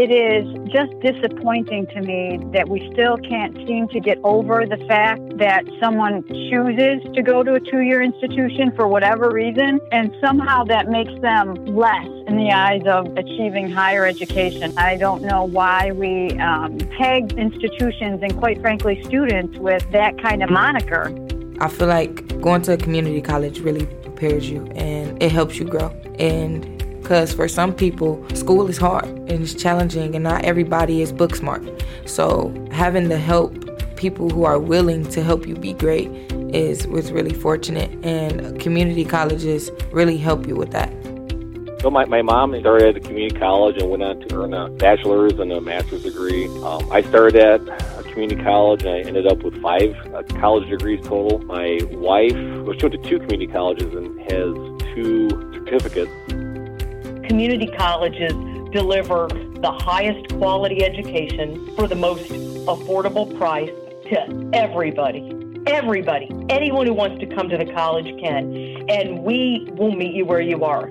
it is just disappointing to me that we still can't seem to get over the fact that someone chooses to go to a two year institution for whatever reason, and somehow that makes them less in the eyes of achieving higher education. I don't know why we um, peg institutions and, quite frankly, students with that kind of moniker. I feel like going to a community college really prepares you and it helps you grow. And because for some people, school is hard and it's challenging, and not everybody is book smart. So having the help, people who are willing to help you be great, is was really fortunate, and community colleges really help you with that. So my, my mom started at a community college and went on to earn a bachelor's and a master's degree. Um, I started at a community college and I ended up with five uh, college degrees total. My wife was she went to two community colleges and has two certificates community colleges deliver the highest quality education for the most affordable price to everybody. Everybody, anyone who wants to come to the college can, and we will meet you where you are.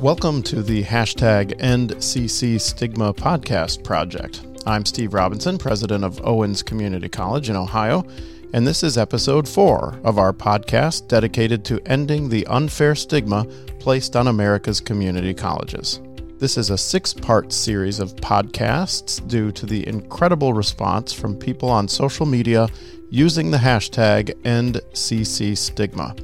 Welcome to the hashtag EndCC Stigma podcast project. I'm Steve Robinson, president of Owens Community College in Ohio, and this is episode four of our podcast dedicated to ending the unfair stigma placed on America's community colleges. This is a six part series of podcasts due to the incredible response from people on social media using the hashtag EndCCStigma.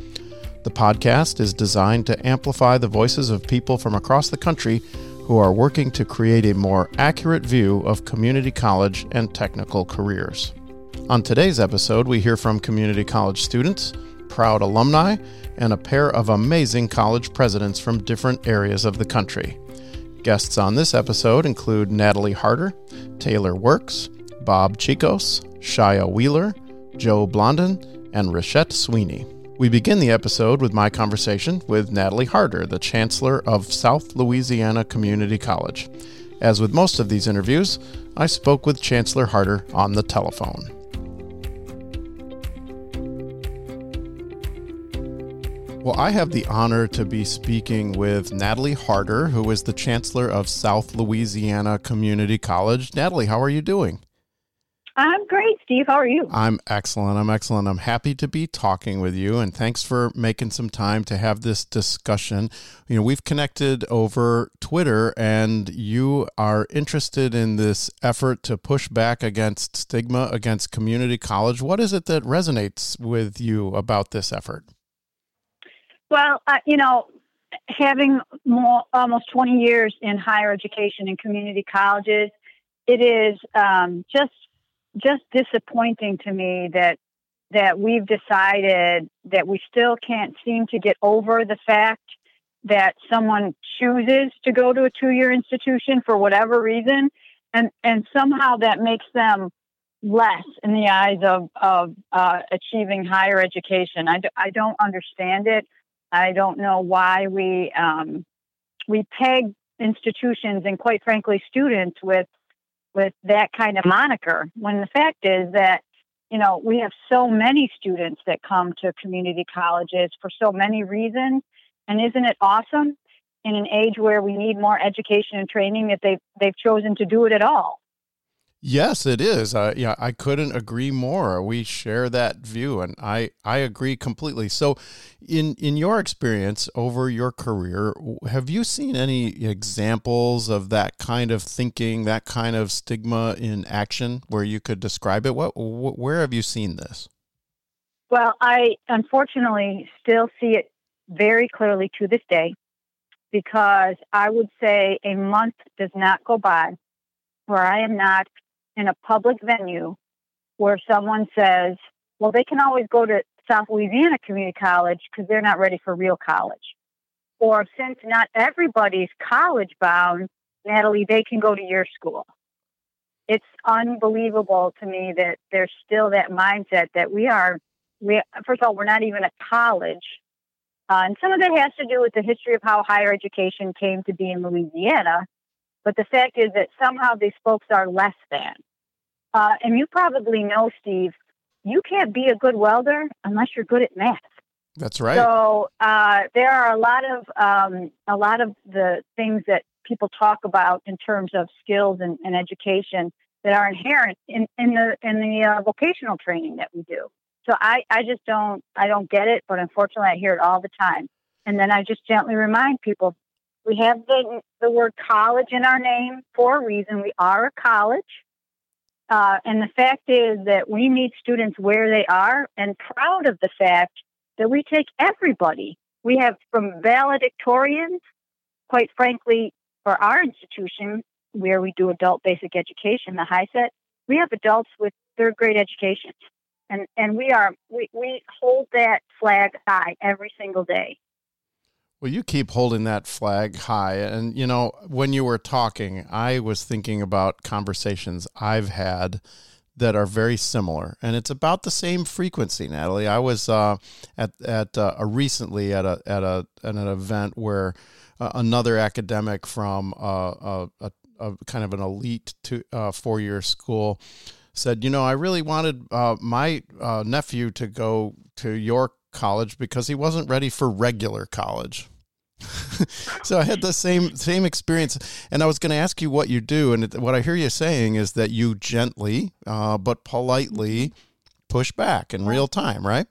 The podcast is designed to amplify the voices of people from across the country who are working to create a more accurate view of community college and technical careers. On today's episode, we hear from community college students, proud alumni, and a pair of amazing college presidents from different areas of the country. Guests on this episode include Natalie Harder, Taylor Works, Bob Chicos, Shia Wheeler, Joe Blondin, and Rachette Sweeney. We begin the episode with my conversation with Natalie Harder, the Chancellor of South Louisiana Community College. As with most of these interviews, I spoke with Chancellor Harder on the telephone. Well, I have the honor to be speaking with Natalie Harder, who is the Chancellor of South Louisiana Community College. Natalie, how are you doing? I'm great, Steve. How are you? I'm excellent. I'm excellent. I'm happy to be talking with you, and thanks for making some time to have this discussion. You know, we've connected over Twitter, and you are interested in this effort to push back against stigma against community college. What is it that resonates with you about this effort? Well, uh, you know, having more, almost 20 years in higher education and community colleges, it is um, just just disappointing to me that that we've decided that we still can't seem to get over the fact that someone chooses to go to a two-year institution for whatever reason and and somehow that makes them less in the eyes of of uh, achieving higher education. I d- I don't understand it. I don't know why we um, we peg institutions and quite frankly students with with that kind of moniker when the fact is that you know we have so many students that come to community colleges for so many reasons and isn't it awesome in an age where we need more education and training that they've they've chosen to do it at all Yes, it is. Uh, yeah, I couldn't agree more. We share that view, and I I agree completely. So, in in your experience over your career, have you seen any examples of that kind of thinking, that kind of stigma in action, where you could describe it? What where have you seen this? Well, I unfortunately still see it very clearly to this day, because I would say a month does not go by where I am not in a public venue where someone says, well, they can always go to South Louisiana Community College because they're not ready for real college. Or since not everybody's college bound, Natalie, they can go to your school. It's unbelievable to me that there's still that mindset that we are, we, first of all, we're not even a college. Uh, and some of that has to do with the history of how higher education came to be in Louisiana. But the fact is that somehow these folks are less than. Uh, and you probably know, Steve, you can't be a good welder unless you're good at math. That's right. So uh, there are a lot of um, a lot of the things that people talk about in terms of skills and, and education that are inherent in, in the in the uh, vocational training that we do. So I, I just don't I don't get it, but unfortunately I hear it all the time. And then I just gently remind people we have the the word college in our name for a reason. We are a college. Uh, and the fact is that we meet students where they are and proud of the fact that we take everybody. We have from valedictorians, quite frankly, for our institution, where we do adult basic education, the HiSET, we have adults with third grade education. And, and we are we, we hold that flag high every single day. Well, you keep holding that flag high. And, you know, when you were talking, I was thinking about conversations I've had that are very similar, and it's about the same frequency. Natalie, I was uh, at at uh, recently at a at a at an event where uh, another academic from uh, a, a, kind of an elite to uh, four year school said, you know, I really wanted uh, my uh, nephew to go to your college because he wasn't ready for regular college. so I had the same same experience, and I was going to ask you what you do, and what I hear you saying is that you gently uh, but politely push back in real time, right?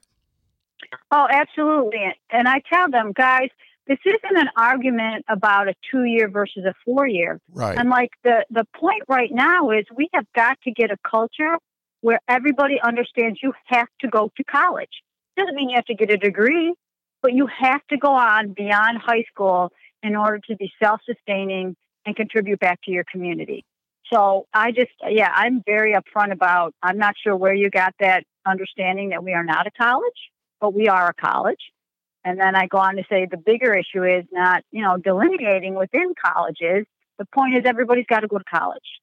Oh, absolutely. And I tell them, guys, this isn't an argument about a two year versus a four year. Right. And like the the point right now is we have got to get a culture where everybody understands you have to go to college. Doesn't mean you have to get a degree but you have to go on beyond high school in order to be self sustaining and contribute back to your community. So I just, yeah, I'm very upfront about, I'm not sure where you got that understanding that we are not a college, but we are a college. And then I go on to say the bigger issue is not, you know, delineating within colleges. The point is everybody's got to go to college.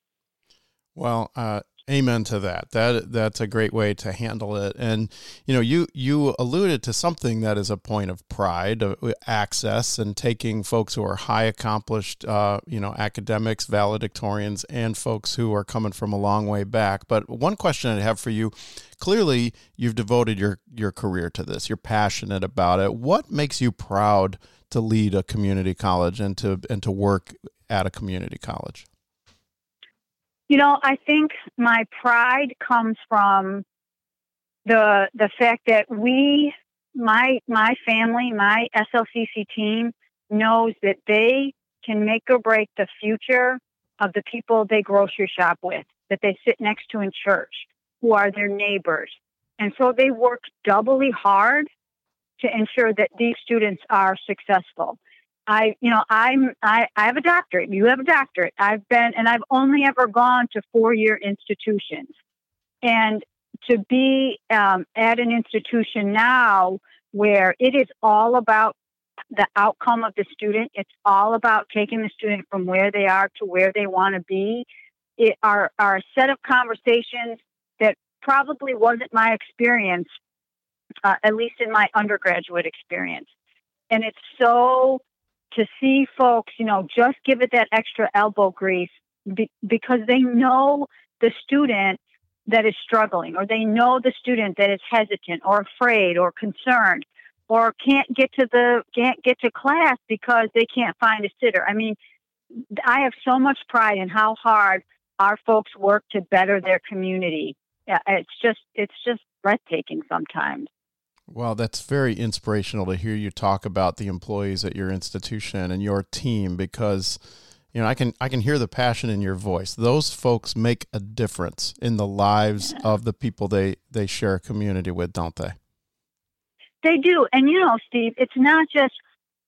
Well, uh, Amen to that. That that's a great way to handle it. And you know, you you alluded to something that is a point of pride, uh, access, and taking folks who are high accomplished, uh, you know, academics, valedictorians, and folks who are coming from a long way back. But one question I have for you: Clearly, you've devoted your your career to this. You're passionate about it. What makes you proud to lead a community college and to and to work at a community college? You know, I think my pride comes from the the fact that we my my family, my SLCC team knows that they can make or break the future of the people they grocery shop with, that they sit next to in church, who are their neighbors. And so they work doubly hard to ensure that these students are successful. I, you know, I'm, I, I have a doctorate. You have a doctorate. I've been, and I've only ever gone to four year institutions. And to be um, at an institution now where it is all about the outcome of the student, it's all about taking the student from where they are to where they want to be. It are, are a set of conversations that probably wasn't my experience, uh, at least in my undergraduate experience. And it's so to see folks, you know, just give it that extra elbow grease be, because they know the student that is struggling or they know the student that is hesitant or afraid or concerned or can't get to the can't get to class because they can't find a sitter. I mean, I have so much pride in how hard our folks work to better their community. It's just it's just breathtaking sometimes. Well, that's very inspirational to hear you talk about the employees at your institution and your team because you know I can I can hear the passion in your voice. Those folks make a difference in the lives of the people they they share a community with, don't they? They do, and you know, Steve, it's not just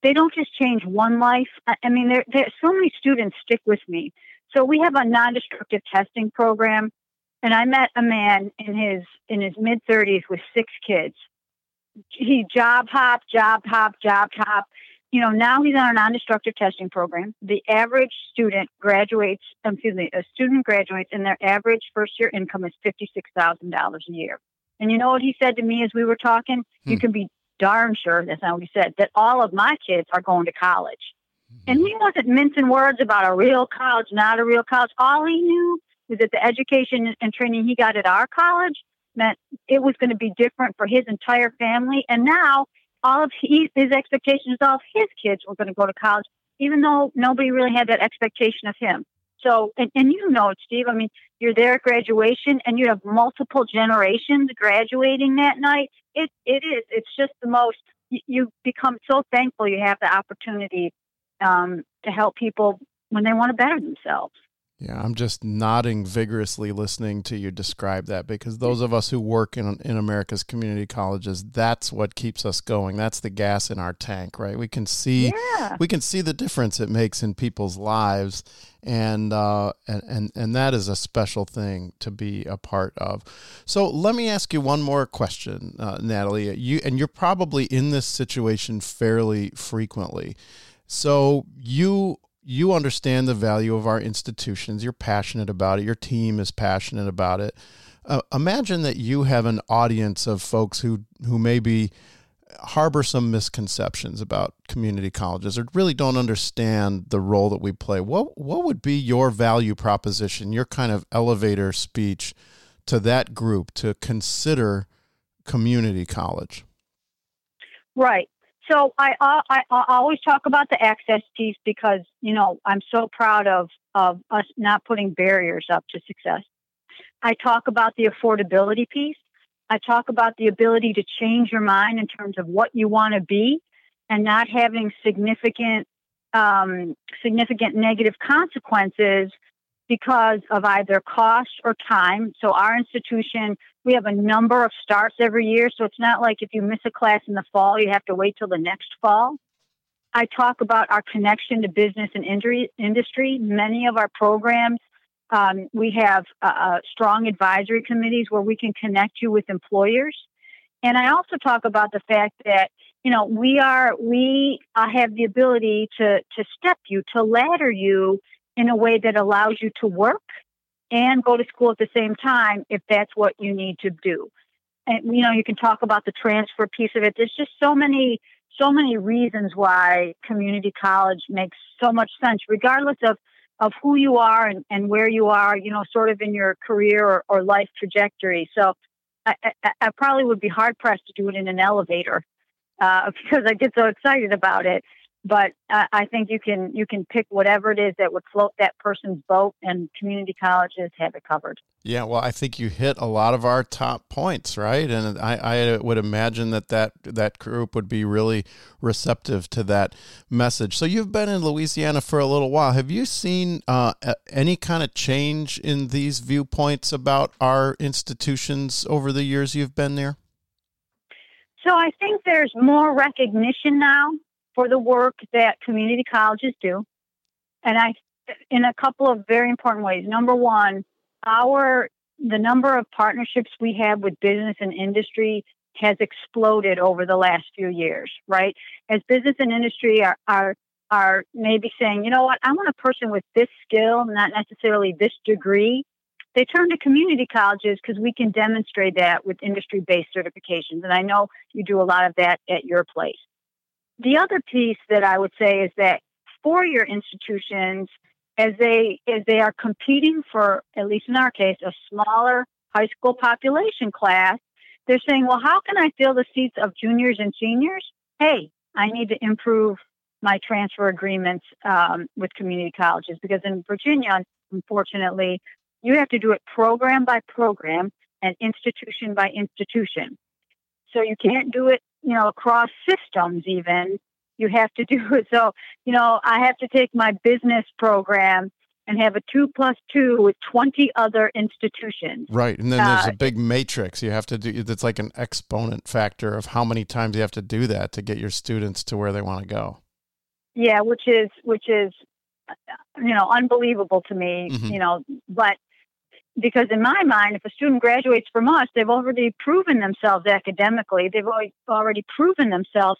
they don't just change one life. I mean, there there so many students stick with me. So we have a non-destructive testing program, and I met a man in his in his mid 30s with six kids he job hop, job hop, job hop. You know, now he's on a non-destructive testing program. The average student graduates, excuse me, a student graduates and their average first year income is $56,000 a year. And you know what he said to me as we were talking? Hmm. You can be darn sure, that's not what he said, that all of my kids are going to college. And he wasn't mincing words about a real college, not a real college. All he knew was that the education and training he got at our college meant it was going to be different for his entire family. And now all of he, his expectations, all of his kids were going to go to college, even though nobody really had that expectation of him. So, and, and you know it, Steve. I mean, you're there at graduation, and you have multiple generations graduating that night. It it is. It's just the most. You become so thankful you have the opportunity um, to help people when they want to better themselves. Yeah, I'm just nodding vigorously listening to you describe that because those of us who work in in America's community colleges, that's what keeps us going. That's the gas in our tank, right? We can see yeah. we can see the difference it makes in people's lives, and uh, and and and that is a special thing to be a part of. So let me ask you one more question, uh, Natalie. You and you're probably in this situation fairly frequently. So you you understand the value of our institutions. You're passionate about it. Your team is passionate about it. Uh, imagine that you have an audience of folks who who maybe harbor some misconceptions about community colleges or really don't understand the role that we play. What what would be your value proposition, your kind of elevator speech to that group to consider community college? Right. So I, I, I always talk about the access piece because you know I'm so proud of of us not putting barriers up to success. I talk about the affordability piece. I talk about the ability to change your mind in terms of what you want to be, and not having significant um, significant negative consequences because of either cost or time. So our institution, we have a number of starts every year. So it's not like if you miss a class in the fall, you have to wait till the next fall. I talk about our connection to business and industry. Many of our programs, um, we have uh, strong advisory committees where we can connect you with employers. And I also talk about the fact that you know we are we uh, have the ability to to step you to ladder you in a way that allows you to work and go to school at the same time if that's what you need to do. And you know, you can talk about the transfer piece of it. There's just so many so many reasons why community college makes so much sense, regardless of of who you are and, and where you are, you know, sort of in your career or, or life trajectory. So I, I, I, probably would be hard pressed to do it in an elevator uh, because I get so excited about it but uh, I think you can you can pick whatever it is that would float that person's boat, and community colleges have it covered. Yeah, well, I think you hit a lot of our top points, right? And I, I would imagine that, that that group would be really receptive to that message. So you've been in Louisiana for a little while. Have you seen uh, any kind of change in these viewpoints about our institutions over the years you've been there? So I think there's more recognition now for the work that community colleges do. And I, in a couple of very important ways. Number one, our the number of partnerships we have with business and industry has exploded over the last few years, right? As business and industry are, are are maybe saying, you know what, I want a person with this skill, not necessarily this degree. They turn to community colleges because we can demonstrate that with industry based certifications. And I know you do a lot of that at your place. The other piece that I would say is that for your institutions, as they as they are competing for, at least in our case, a smaller high school population class, they're saying, well, how can I fill the seats of juniors and seniors? Hey, I need to improve my transfer agreements um, with community colleges because in Virginia, unfortunately, you have to do it program by program and institution by institution. So you can't do it you know, across systems even. You have to do it. So, you know, I have to take my business program and have a two plus two with 20 other institutions. Right. And then there's uh, a big matrix you have to do. It's like an exponent factor of how many times you have to do that to get your students to where they want to go. Yeah, which is, which is, you know, unbelievable to me, mm-hmm. you know, but because in my mind, if a student graduates from us, they've already proven themselves academically. They've already proven themselves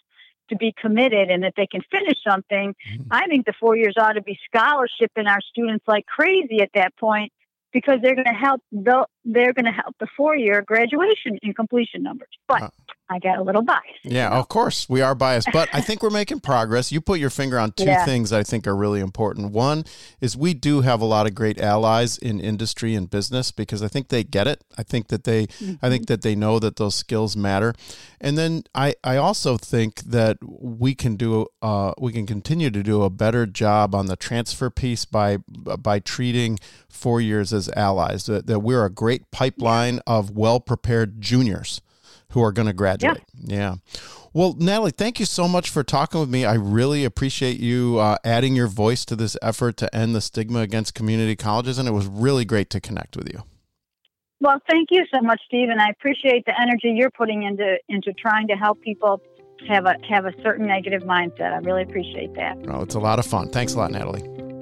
to be committed and that they can finish something. Mm-hmm. I think the four years ought to be scholarship in our students like crazy at that point because they're going to help the, they're going to help the four year graduation and completion numbers. But uh, I get a little biased. Yeah, of course we are biased, but I think we're making progress. You put your finger on two yeah. things I think are really important. One is we do have a lot of great allies in industry and business because I think they get it. I think that they mm-hmm. I think that they know that those skills matter. And then I I also think that we can do uh we can continue to do a better job on the transfer piece by by treating four years as allies. That, that we're a great pipeline of well prepared juniors who are going to graduate. Yeah. yeah. Well, Natalie, thank you so much for talking with me. I really appreciate you uh, adding your voice to this effort to end the stigma against community colleges, and it was really great to connect with you. Well, thank you so much, Steve, and I appreciate the energy you're putting into into trying to help people have a have a certain negative mindset. I really appreciate that. Well, it's a lot of fun. Thanks a lot, Natalie.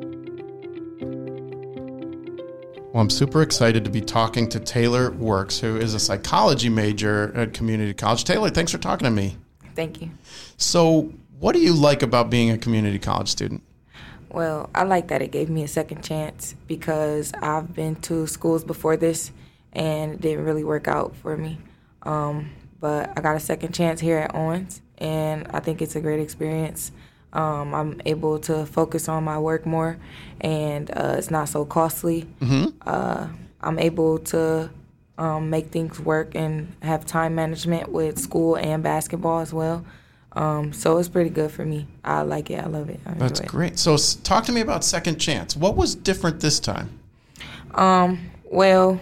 Well, I'm super excited to be talking to Taylor Works, who is a psychology major at community college. Taylor, thanks for talking to me. Thank you. So, what do you like about being a community college student? Well, I like that it gave me a second chance because I've been to schools before this and it didn't really work out for me. Um, but I got a second chance here at Owens, and I think it's a great experience. Um, I'm able to focus on my work more, and uh, it's not so costly. Mm-hmm. Uh, I'm able to um, make things work and have time management with school and basketball as well. Um, so it's pretty good for me. I like it. I love it. I That's great. So talk to me about Second Chance. What was different this time? Um, well,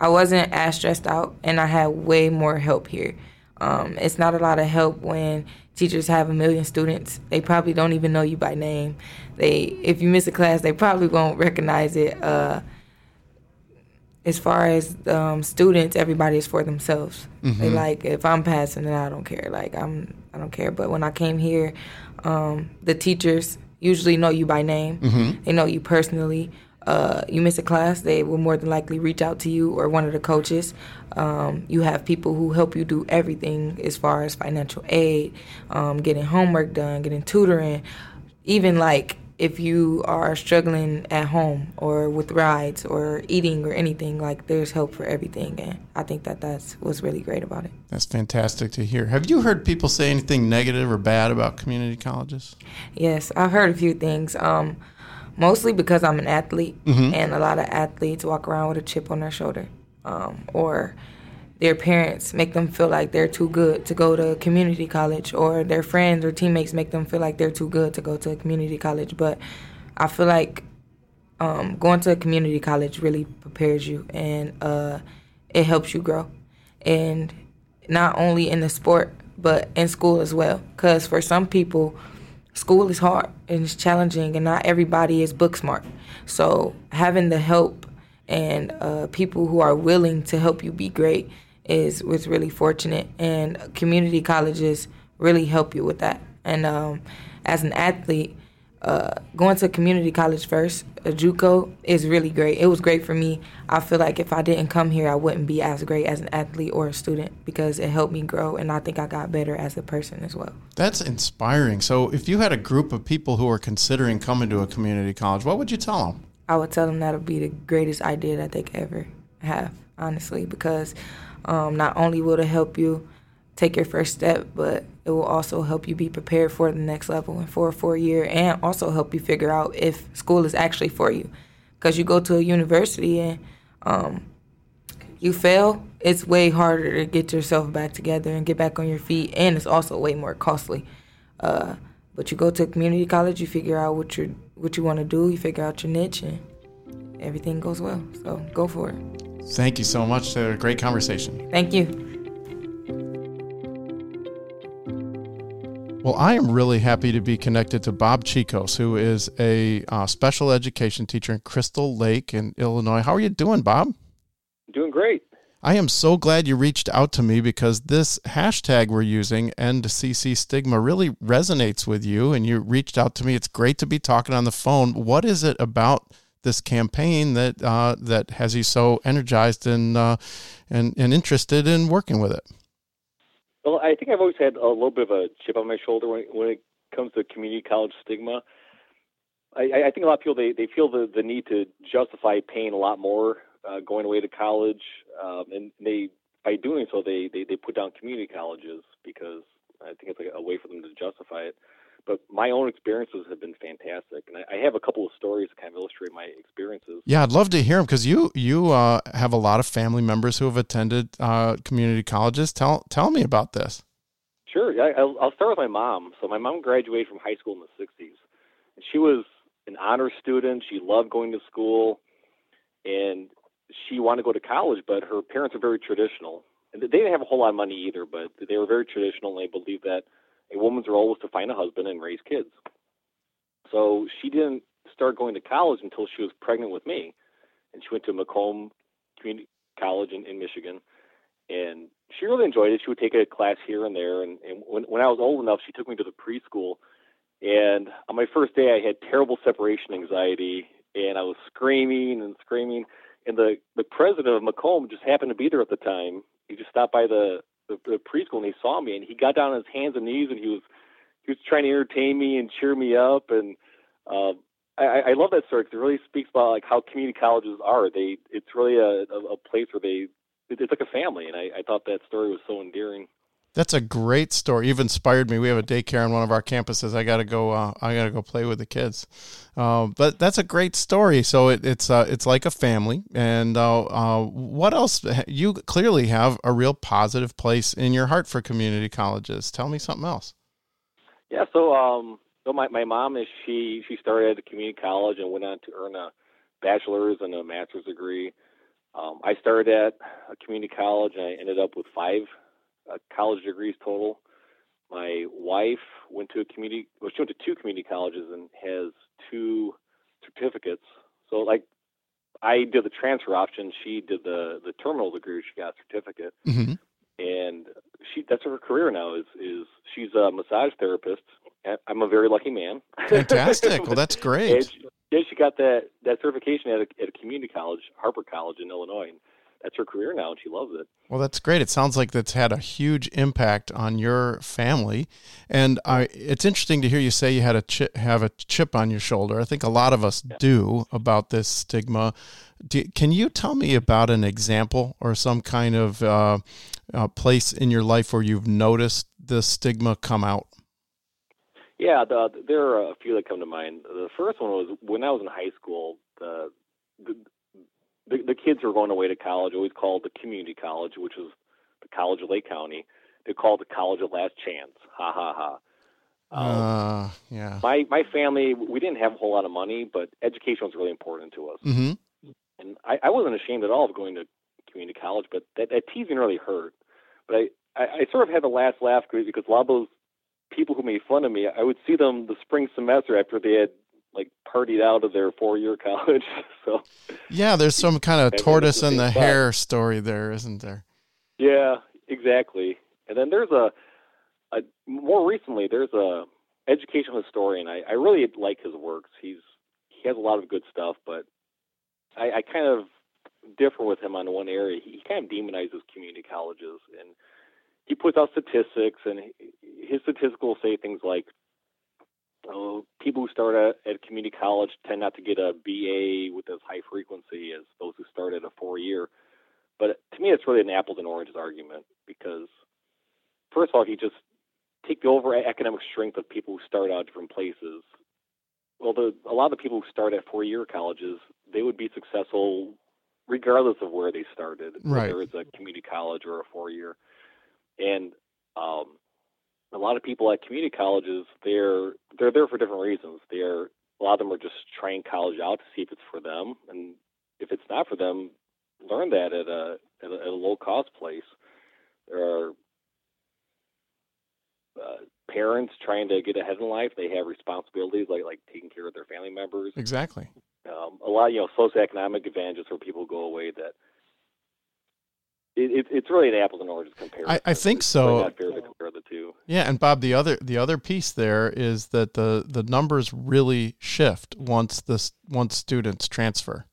I wasn't as stressed out, and I had way more help here. Um, it's not a lot of help when teachers have a million students. They probably don't even know you by name. They, if you miss a class, they probably won't recognize it. Uh, as far as um, students, everybody is for themselves. Mm-hmm. They like if I'm passing, then I don't care. Like I'm, I don't care. But when I came here, um, the teachers usually know you by name. Mm-hmm. They know you personally uh, you miss a class, they will more than likely reach out to you or one of the coaches. Um, you have people who help you do everything as far as financial aid, um, getting homework done, getting tutoring, even like if you are struggling at home or with rides or eating or anything, like there's help for everything. And I think that that's what's really great about it. That's fantastic to hear. Have you heard people say anything negative or bad about community colleges? Yes, I've heard a few things. Um, mostly because I'm an athlete, mm-hmm. and a lot of athletes walk around with a chip on their shoulder, um, or their parents make them feel like they're too good to go to community college, or their friends or teammates make them feel like they're too good to go to a community college. But I feel like um, going to a community college really prepares you, and uh, it helps you grow, and not only in the sport but in school as well. Because for some people school is hard and it's challenging, and not everybody is book smart. So having the help and uh, people who are willing to help you be great is was really fortunate, and community colleges really help you with that. And um, as an athlete, uh, going to community college first, a JUCO, is really great. It was great for me. I feel like if I didn't come here, I wouldn't be as great as an athlete or a student because it helped me grow, and I think I got better as a person as well. That's inspiring. So, if you had a group of people who are considering coming to a community college, what would you tell them? I would tell them that'll be the greatest idea that they could ever have, honestly, because um, not only will it help you take your first step, but it will also help you be prepared for the next level and for a four year, and also help you figure out if school is actually for you. Because you go to a university and um, you fail, it's way harder to get yourself back together and get back on your feet, and it's also way more costly. Uh, but you go to a community college, you figure out what you what you want to do, you figure out your niche, and everything goes well. So go for it. Thank you so much. A great conversation. Thank you. Well, I am really happy to be connected to Bob Chicos, who is a uh, special education teacher in Crystal Lake in Illinois. How are you doing, Bob? Doing great. I am so glad you reached out to me because this hashtag we're using, End CC Stigma, really resonates with you, and you reached out to me. It's great to be talking on the phone. What is it about this campaign that uh, that has you so energized and, uh, and and interested in working with it? Well, I think I've always had a little bit of a chip on my shoulder when, when it comes to community college stigma. I, I think a lot of people they, they feel the, the need to justify paying a lot more uh, going away to college, um, and they by doing so, they, they, they put down community colleges because I think it's like a way for them to justify it. But my own experiences have been fantastic, and I, I have a couple of stories to kind of illustrate my experiences. Yeah, I'd love to hear them because you you uh, have a lot of family members who have attended uh, community colleges. Tell tell me about this. Sure. I'll, I'll start with my mom. So my mom graduated from high school in the '60s, and she was an honor student. She loved going to school, and she wanted to go to college, but her parents are very traditional. And they didn't have a whole lot of money either, but they were very traditional, and they believed that a woman's role was to find a husband and raise kids. So she didn't start going to college until she was pregnant with me, and she went to Macomb Community College in, in Michigan, and she really enjoyed it. She would take a class here and there, and, and when when I was old enough, she took me to the preschool. And on my first day, I had terrible separation anxiety, and I was screaming and screaming. And the the president of Macomb just happened to be there at the time. He just stopped by the the, the preschool and he saw me, and he got down on his hands and knees, and he was he was trying to entertain me and cheer me up. And uh, I, I love that story because it really speaks about like how community colleges are. They it's really a, a, a place where they it's like a family, and I, I thought that story was so endearing. That's a great story. You've inspired me. We have a daycare on one of our campuses. I gotta go. Uh, I gotta go play with the kids. Uh, but that's a great story. So it, it's uh, it's like a family. And uh, uh, what else? You clearly have a real positive place in your heart for community colleges. Tell me something else. Yeah. So um, so my my mom is she she started at a community college and went on to earn a bachelor's and a master's degree. Um, I started at a community college and I ended up with five uh, college degrees total. My wife went to a community, well, she went to two community colleges and has two certificates. So, like, I did the transfer option. She did the the terminal degree. She got a certificate, mm-hmm. and she that's her career now. Is is she's a massage therapist. I'm a very lucky man. Fantastic. well, that's great. She, yeah, she got that that certification at a, at a community college, Harper College in Illinois. And that's her career now, and she loves it. Well, that's great. It sounds like that's had a huge impact on your family, and I, it's interesting to hear you say you had a chip, have a chip on your shoulder. I think a lot of us yeah. do about this stigma. Do, can you tell me about an example or some kind of uh, uh, place in your life where you've noticed the stigma come out? Yeah, the, there are a few that come to mind. The first one was when I was in high school. The, the the, the kids who are going away to college always called the community college, which was the College of Lake County. They called the College of Last Chance. Ha ha ha. Um, uh, yeah. My my family, we didn't have a whole lot of money, but education was really important to us. Mm-hmm. And I, I wasn't ashamed at all of going to community college, but that, that teasing really hurt. But I, I, I sort of had the last laugh because a lot of those people who made fun of me, I would see them the spring semester after they had like partied out of their four year college. so yeah, there's some kind of tortoise in the hare story there, isn't there? Yeah, exactly. And then there's a, a more recently there's a educational historian. I, I really like his works. He's he has a lot of good stuff, but I, I kind of differ with him on one area. He, he kind of demonizes community colleges and he puts out statistics and his statistics will say things like uh, people who start at, at community college tend not to get a BA with as high frequency as those who start at a four year. But to me, it's really an apples and oranges argument because, first of all, if you just take the overall economic strength of people who start out different places, well, the, a lot of the people who start at four year colleges, they would be successful regardless of where they started, right. whether it's a community college or a four year. And um, a lot of people at community colleges they're they're there for different reasons. They're a lot of them are just trying college out to see if it's for them, and if it's not for them, learn that at a at a, at a low cost place. There are uh, parents trying to get ahead in life. They have responsibilities like like taking care of their family members. Exactly. Um, a lot, you know, socioeconomic advantages for people go away that it, it's really an apples and oranges comparison. I, I think so. not fair to compare the two. Yeah, and Bob, the other the other piece there is that the the numbers really shift once this once students transfer.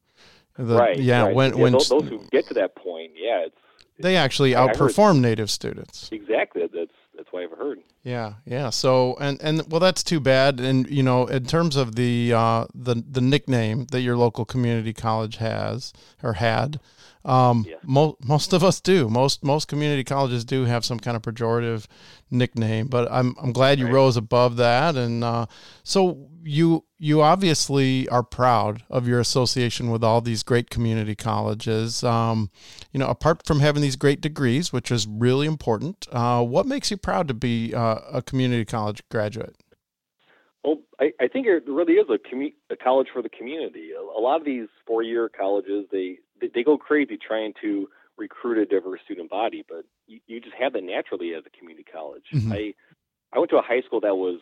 The, right. Yeah. Right. When yeah, when those, those, who get to that point, yeah, it's they actually outperform native students. Exactly. That's that's what I've heard. Yeah, yeah. So and and well, that's too bad. And you know, in terms of the uh, the the nickname that your local community college has or had, um, yeah. most most of us do. Most most community colleges do have some kind of pejorative nickname, but I'm I'm glad you right. rose above that. And uh, so you you obviously are proud of your association with all these great community colleges. Um, you know, apart from having these great degrees, which is really important, uh, what makes you proud to be uh, a community college graduate? Well, I, I think it really is a, commu- a college for the community. A, a lot of these four-year colleges, they they go crazy trying to recruit a diverse student body, but you, you just have that naturally as a community college. Mm-hmm. I I went to a high school that was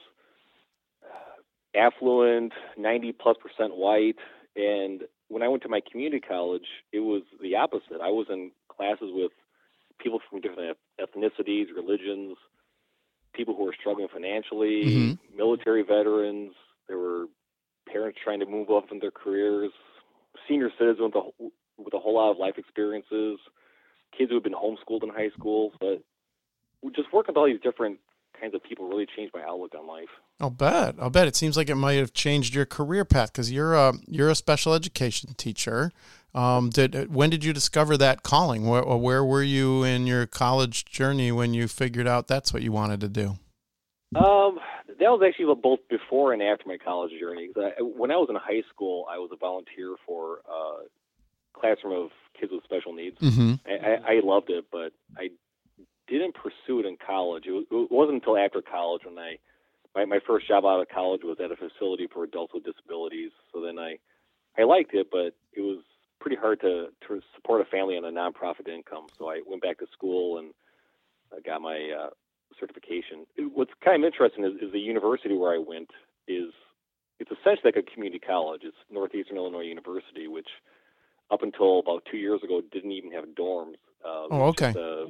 uh, affluent, 90 plus percent white, and when I went to my community college, it was the opposite. I was in classes with people from different ethnicities, religions, people who were struggling financially, mm-hmm. military veterans. There were parents trying to move up in their careers, senior citizens with a, with a whole lot of life experiences, kids who have been homeschooled in high school. But just working with all these different kinds of people really changed my outlook on life. I'll bet. I'll bet. It seems like it might have changed your career path because you're a you're a special education teacher. Um, did when did you discover that calling? Where, where were you in your college journey when you figured out that's what you wanted to do? Um, that was actually both before and after my college journey. When I was in high school, I was a volunteer for uh, classroom of kids with special needs. Mm-hmm. I, I, loved it, but I didn't pursue it in college. It, was, it wasn't until after college when I my, my first job out of college was at a facility for adults with disabilities. So then I I liked it, but it was pretty hard to to support a family on a nonprofit income. So I went back to school and I got my uh, certification. What's kind of interesting is, is the university where I went is it's essentially like a community college. It's Northeastern Illinois University, which up until about two years ago didn't even have dorms. Uh, oh, okay. Just, uh,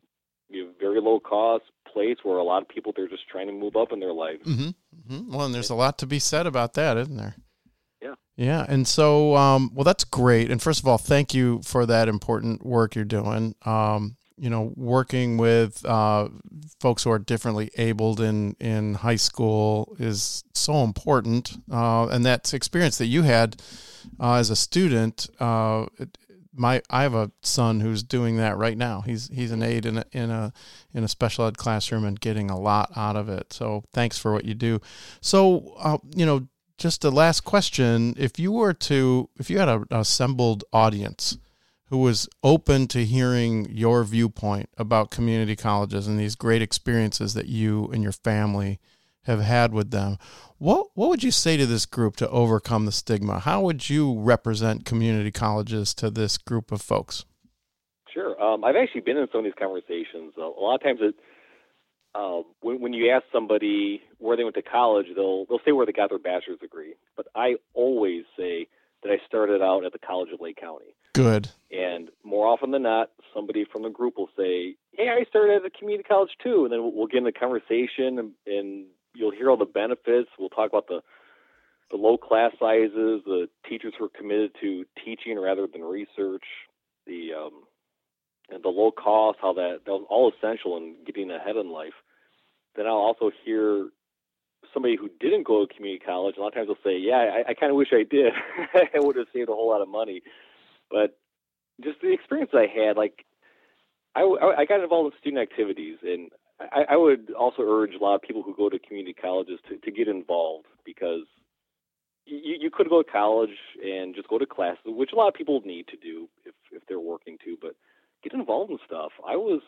very low cost place where a lot of people they're just trying to move up in their life. Mm-hmm. Mm-hmm. Well, and there's a lot to be said about that, isn't there? Yeah. Yeah, and so um, well, that's great. And first of all, thank you for that important work you're doing. Um, you know, working with uh, folks who are differently abled in in high school is so important, uh, and that experience that you had uh, as a student. Uh, it, my I have a son who's doing that right now. He's he's an aide in a in a in a special ed classroom and getting a lot out of it. So thanks for what you do. So uh, you know, just a last question: If you were to if you had a, an assembled audience who was open to hearing your viewpoint about community colleges and these great experiences that you and your family have had with them. What what would you say to this group to overcome the stigma? How would you represent community colleges to this group of folks? Sure. Um, I've actually been in some of these conversations. A lot of times, it, uh, when, when you ask somebody where they went to college, they'll they'll say where they got their bachelor's degree. But I always say that I started out at the College of Lake County. Good. And more often than not, somebody from the group will say, "Hey, I started at a community college too," and then we'll, we'll get in a conversation, and, and you'll hear all the benefits. We'll talk about the the low class sizes, the teachers who are committed to teaching rather than research, the um, and the low cost, how that that was all essential in getting ahead in life. Then I'll also hear somebody who didn't go to community college. A lot of times they'll say, "Yeah, I, I kind of wish I did. I would have saved a whole lot of money." But just the experience I had, like I, I got involved in student activities, and I, I would also urge a lot of people who go to community colleges to, to get involved because you, you could go to college and just go to classes, which a lot of people need to do if, if they're working too, but get involved in stuff. I was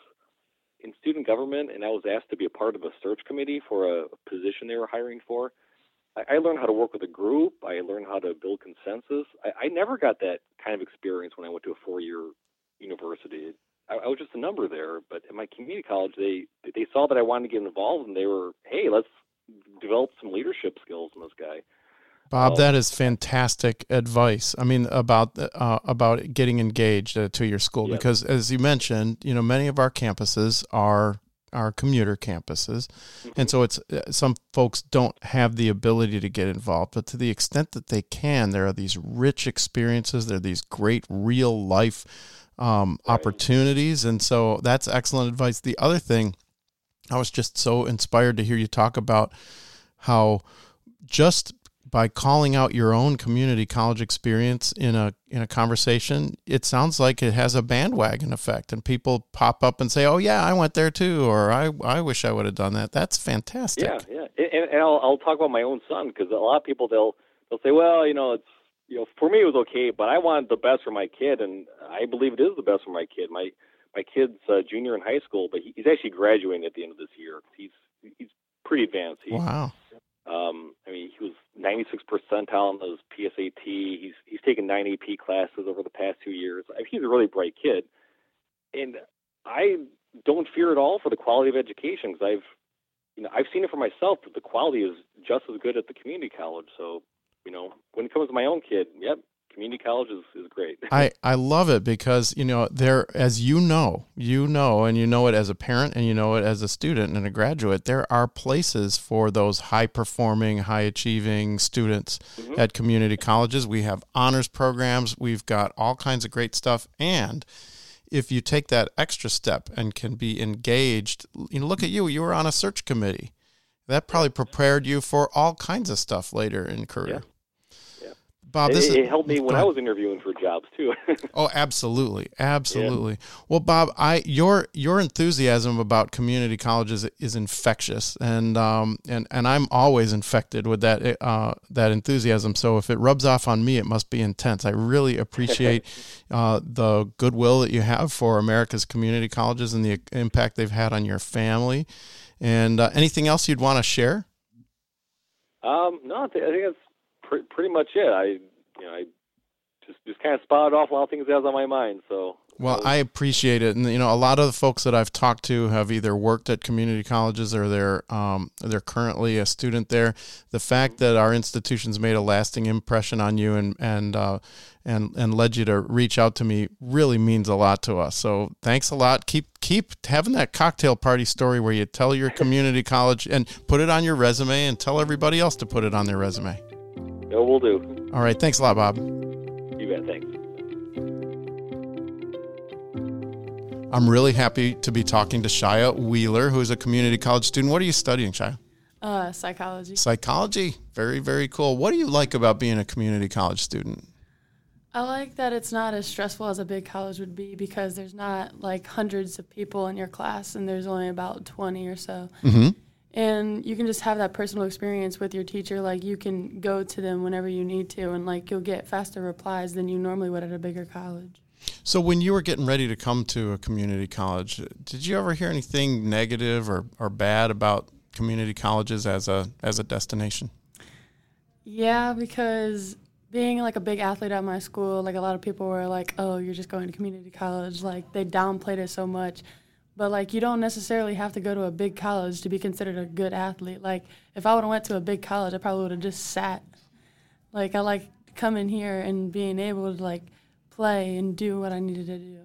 in student government and I was asked to be a part of a search committee for a position they were hiring for. I, I learned how to work with a group. I learned how to build consensus. I, I never got that kind of experience when I went to a four year university. I, I was just a number there. But in my community college, they they saw that I wanted to get involved, and they were, hey, let's develop some leadership skills in this guy. Bob, um, that is fantastic advice. I mean, about uh, about getting engaged uh, to your school because, as you mentioned, you know, many of our campuses are are commuter campuses, mm-hmm. and so it's uh, some folks don't have the ability to get involved, but to the extent that they can, there are these rich experiences. There are these great real life um, right. opportunities. And so that's excellent advice. The other thing, I was just so inspired to hear you talk about how just by calling out your own community college experience in a in a conversation, it sounds like it has a bandwagon effect, and people pop up and say, "Oh yeah, I went there too," or "I I wish I would have done that." That's fantastic. Yeah, yeah, and, and I'll, I'll talk about my own son because a lot of people they'll they'll say, "Well, you know, it's you know, for me it was okay, but I wanted the best for my kid, and I believe it is the best for my kid. My my kid's a junior in high school, but he, he's actually graduating at the end of this year. He's he's pretty advanced. He, wow. Um, I mean, he was 96 percentile on his PSAT. He's he's taken nine AP classes over the past two years. I mean, he's a really bright kid, and I don't fear at all for the quality of education because I've you know I've seen it for myself that the quality is just as good at the community college. So you know, when it comes to my own kid, yep, community college is, is great. I, I love it because, you know, there, as you know, you know, and you know it as a parent and you know it as a student and a graduate, there are places for those high performing, high achieving students mm-hmm. at community colleges. We have honors programs, we've got all kinds of great stuff. And if you take that extra step and can be engaged, you know, look at you, you were on a search committee. That probably prepared you for all kinds of stuff later in career. Yeah. Bob, this it, it helped me when I was interviewing for jobs too. oh, absolutely, absolutely. Yeah. Well, Bob, I your your enthusiasm about community colleges is infectious, and um and and I'm always infected with that uh that enthusiasm. So if it rubs off on me, it must be intense. I really appreciate uh, the goodwill that you have for America's community colleges and the impact they've had on your family. And uh, anything else you'd want to share? Um, no, I think that's pre- pretty much it. I, you know, I just just kind of spotted off a lot of things that was on my mind. So well, I appreciate it, and you know, a lot of the folks that I've talked to have either worked at community colleges or they're um, they're currently a student there. The fact that our institutions made a lasting impression on you and and uh, and and led you to reach out to me really means a lot to us. So thanks a lot. Keep keep having that cocktail party story where you tell your community college and put it on your resume and tell everybody else to put it on their resume. No, we'll do. All right. Thanks a lot, Bob. You bet. Thanks. I'm really happy to be talking to Shia Wheeler, who is a community college student. What are you studying, Shia? Uh, psychology. Psychology. Very, very cool. What do you like about being a community college student? I like that it's not as stressful as a big college would be because there's not like hundreds of people in your class and there's only about 20 or so. Mm-hmm and you can just have that personal experience with your teacher. Like you can go to them whenever you need to and like you'll get faster replies than you normally would at a bigger college. So when you were getting ready to come to a community college did you ever hear anything negative or, or bad about community colleges as a as a destination? Yeah because being like a big athlete at my school like a lot of people were like oh you're just going to community college. Like they downplayed it so much but like you don't necessarily have to go to a big college to be considered a good athlete. Like if I would have went to a big college, I probably would have just sat. Like I like coming here and being able to like play and do what I needed to do.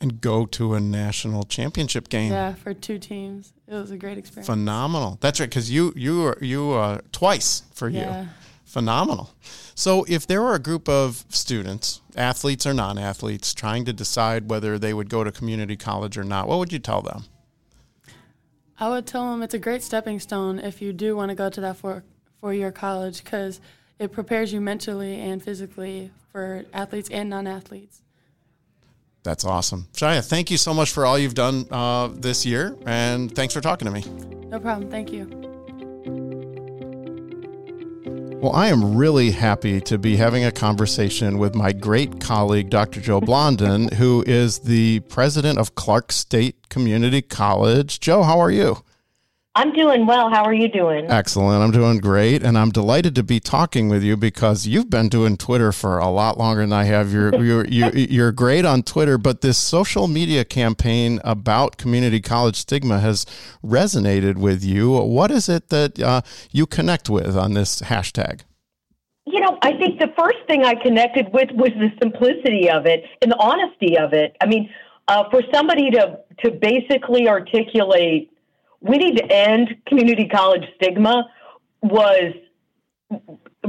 And go to a national championship game. Yeah, for two teams, it was a great experience. Phenomenal. That's right, because you you were you uh, twice for you. Phenomenal. So, if there were a group of students, athletes or non athletes, trying to decide whether they would go to community college or not, what would you tell them? I would tell them it's a great stepping stone if you do want to go to that four, four year college because it prepares you mentally and physically for athletes and non athletes. That's awesome. Shia, thank you so much for all you've done uh, this year, and thanks for talking to me. No problem. Thank you. Well, I am really happy to be having a conversation with my great colleague, Dr. Jo Blondin, who is the president of Clark State Community College. Jo, how are you? I'm doing well. How are you doing? Excellent. I'm doing great. And I'm delighted to be talking with you because you've been doing Twitter for a lot longer than I have. You're, you're, you're, you're great on Twitter, but this social media campaign about community college stigma has resonated with you. What is it that uh, you connect with on this hashtag? You know, I think the first thing I connected with was the simplicity of it and the honesty of it. I mean, uh, for somebody to to basically articulate we need to end community college stigma was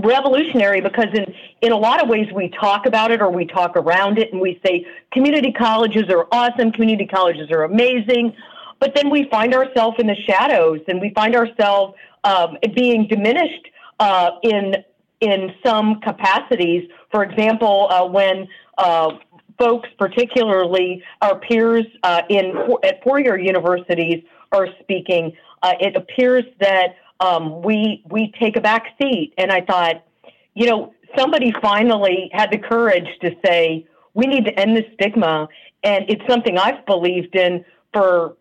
revolutionary because in in a lot of ways, we talk about it or we talk around it and we say community colleges are awesome, community colleges are amazing. But then we find ourselves in the shadows and we find ourselves um, being diminished uh, in in some capacities. For example, uh, when uh, folks, particularly our peers uh, in at four-year universities, are speaking, uh, it appears that um, we we take a back seat. And I thought, you know, somebody finally had the courage to say we need to end the stigma, and it's something I've believed in for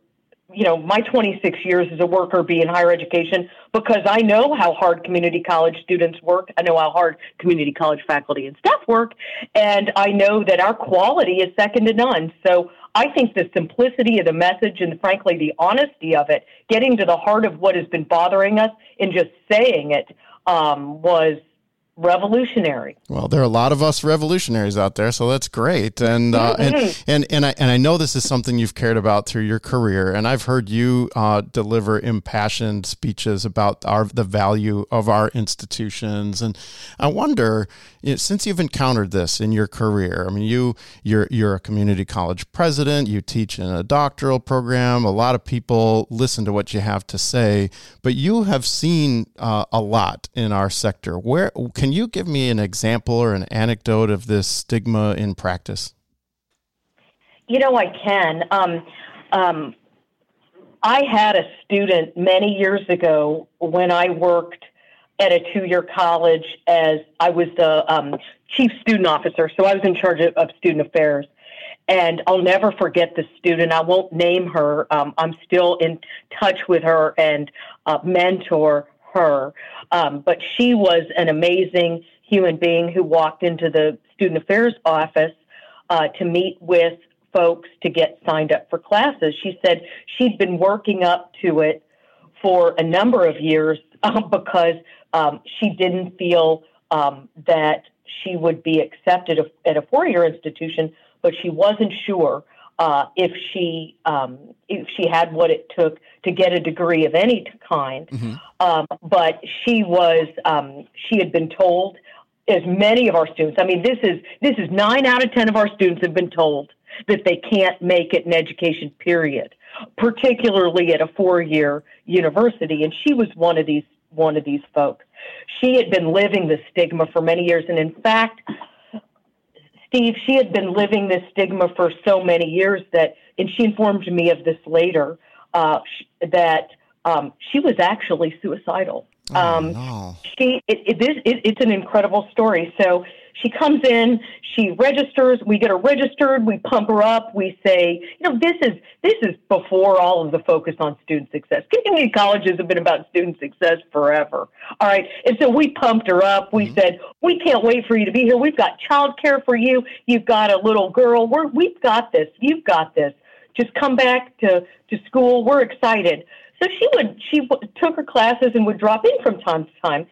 you know my 26 years as a worker bee in higher education because I know how hard community college students work. I know how hard community college faculty and staff work, and I know that our quality is second to none. So I think the simplicity of the message and frankly the honesty of it, getting to the heart of what has been bothering us and just saying it um, was revolutionary. Well, there are a lot of us revolutionaries out there, so that's great. And uh, mm-hmm. and and and I, and I know this is something you've cared about through your career, and I've heard you uh, deliver impassioned speeches about our the value of our institutions. And I wonder, you know, since you've encountered this in your career, I mean, you you're you're a community college president, you teach in a doctoral program. A lot of people listen to what you have to say, but you have seen uh, a lot in our sector. Where can can you give me an example or an anecdote of this stigma in practice? You know, I can. Um, um, I had a student many years ago when I worked at a two year college as I was the um, chief student officer. So I was in charge of, of, student affairs. And I'll never forget the student. I won't name her. Um, I'm still in touch with her and uh, mentor her. Um, but she was an amazing human being who walked into the student affairs office uh, to meet with folks to get signed up for classes. She said she'd been working up to it for a number of years um, because um, she didn't feel um, that she would be accepted at a four year institution, but she wasn't sure uh, if she um, if she had what it took to get a degree of any kind. Mm-hmm. Um, but she was um, she had been told, as many of our students. I mean, this is this is nine out of ten of our students have been told that they can't make it in education. Period. Particularly at a four-year university, and she was one of these one of these folks. She had been living the stigma for many years, and in fact, Steve, she had been living this stigma for so many years that, and she informed me of this later, uh, that um, she was actually suicidal. Oh, um, no. She, it, it, it, it's an incredible story. So she comes in, she registers, we get her registered, we pump her up, we say, you know, this is this is before all of the focus on student success. Community colleges have been about student success forever. All right. And so we pumped her up. We mm-hmm. said, We can't wait for you to be here. We've got childcare for you. You've got a little girl. We're we've got this. You've got this. Just come back to, to school. We're excited. So she would she w- took her classes and would drop in from time to time.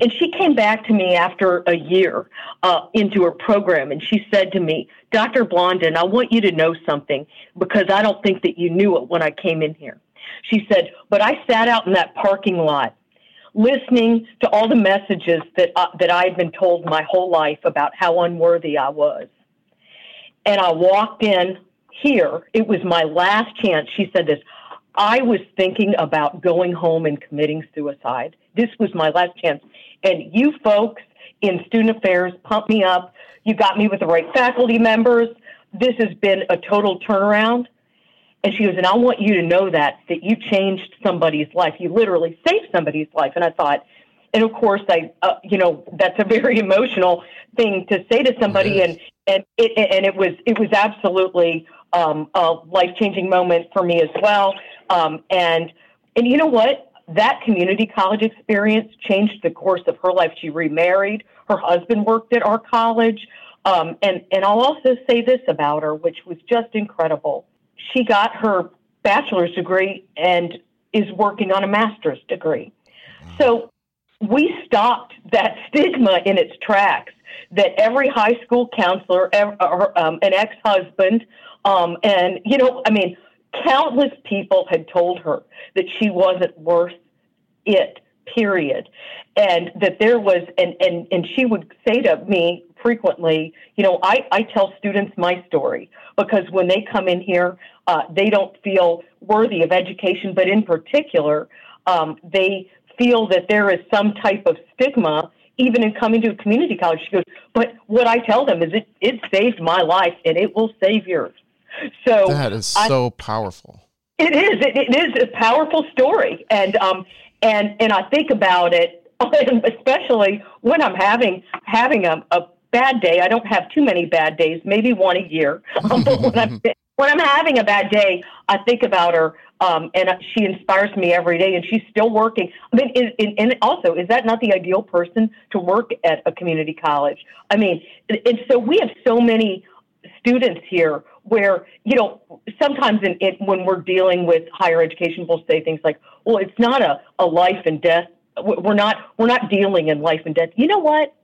And she came back to me after a year uh, into her program, and she said to me, Dr. Blondin, I want you to know something because I don't think that you knew it when I came in here. She said, But I sat out in that parking lot listening to all the messages that, uh, that I had been told my whole life about how unworthy I was. And I walked in here. It was my last chance. She said this I was thinking about going home and committing suicide. This was my last chance. And you folks in student affairs pumped me up. You got me with the right faculty members. This has been a total turnaround. And she goes, and I want you to know that, that you changed somebody's life. You literally saved somebody's life. And I thought, and of course, I, uh, you know, that's a very emotional thing to say to somebody. Yes. And, and it, and it was, it was absolutely um, a life changing moment for me as well. Um, and, and you know what? that community college experience changed the course of her life. She remarried. Her husband worked at our college. Um, and, and I'll also say this about her, which was just incredible. She got her bachelor's degree and is working on a master's degree. So we stopped that stigma in its tracks that every high school counselor, um, an ex husband, um, and, you know, I mean, countless people had told her that she wasn't worth it period. And that there was, and, and, and she would say to me frequently, you know, I, I tell students my story because when they come in here, uh, they don't feel worthy of education, but in particular, um, they feel that there is some type of stigma even in coming to a community college. She goes, but what I tell them is it, it saved my life and it will save yours. So that is so I, powerful. It is. It, it is a powerful story, and um, and and I think about it, especially when I'm having having a, a bad day. I don't have too many bad days, maybe one a year. Um, but when I'm when I'm having a bad day, I think about her, um, and she inspires me every day. And she's still working. I mean, and also, is that not the ideal person to work at a community college? I mean, and so we have so many students here where you know sometimes in, in, when we're dealing with higher education we'll say things like well it's not a, a life and death we're not we're not dealing in life and death. You know what?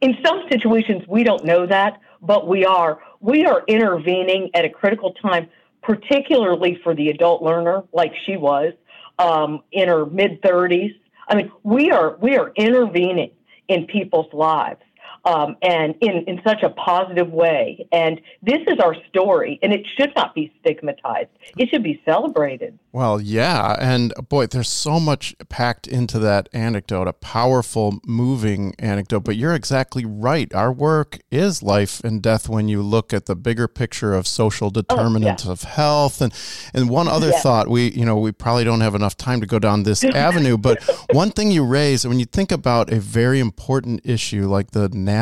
In some situations we don't know that but we are. We are intervening at a critical time particularly for the adult learner like she was um, in her mid 30s i mean we are we are intervening in people's lives um, and in, in such a positive way. And this is our story, and it should not be stigmatized. It should be celebrated. Well, yeah. And boy, there's so much packed into that anecdote, a powerful, moving anecdote. But you're exactly right. Our work is life and death when you look at the bigger picture of social determinants oh, yeah. of health. And, and one other yeah. thought, we, you know, we probably don't have enough time to go down this avenue, but one thing you raise, when you think about a very important issue like the national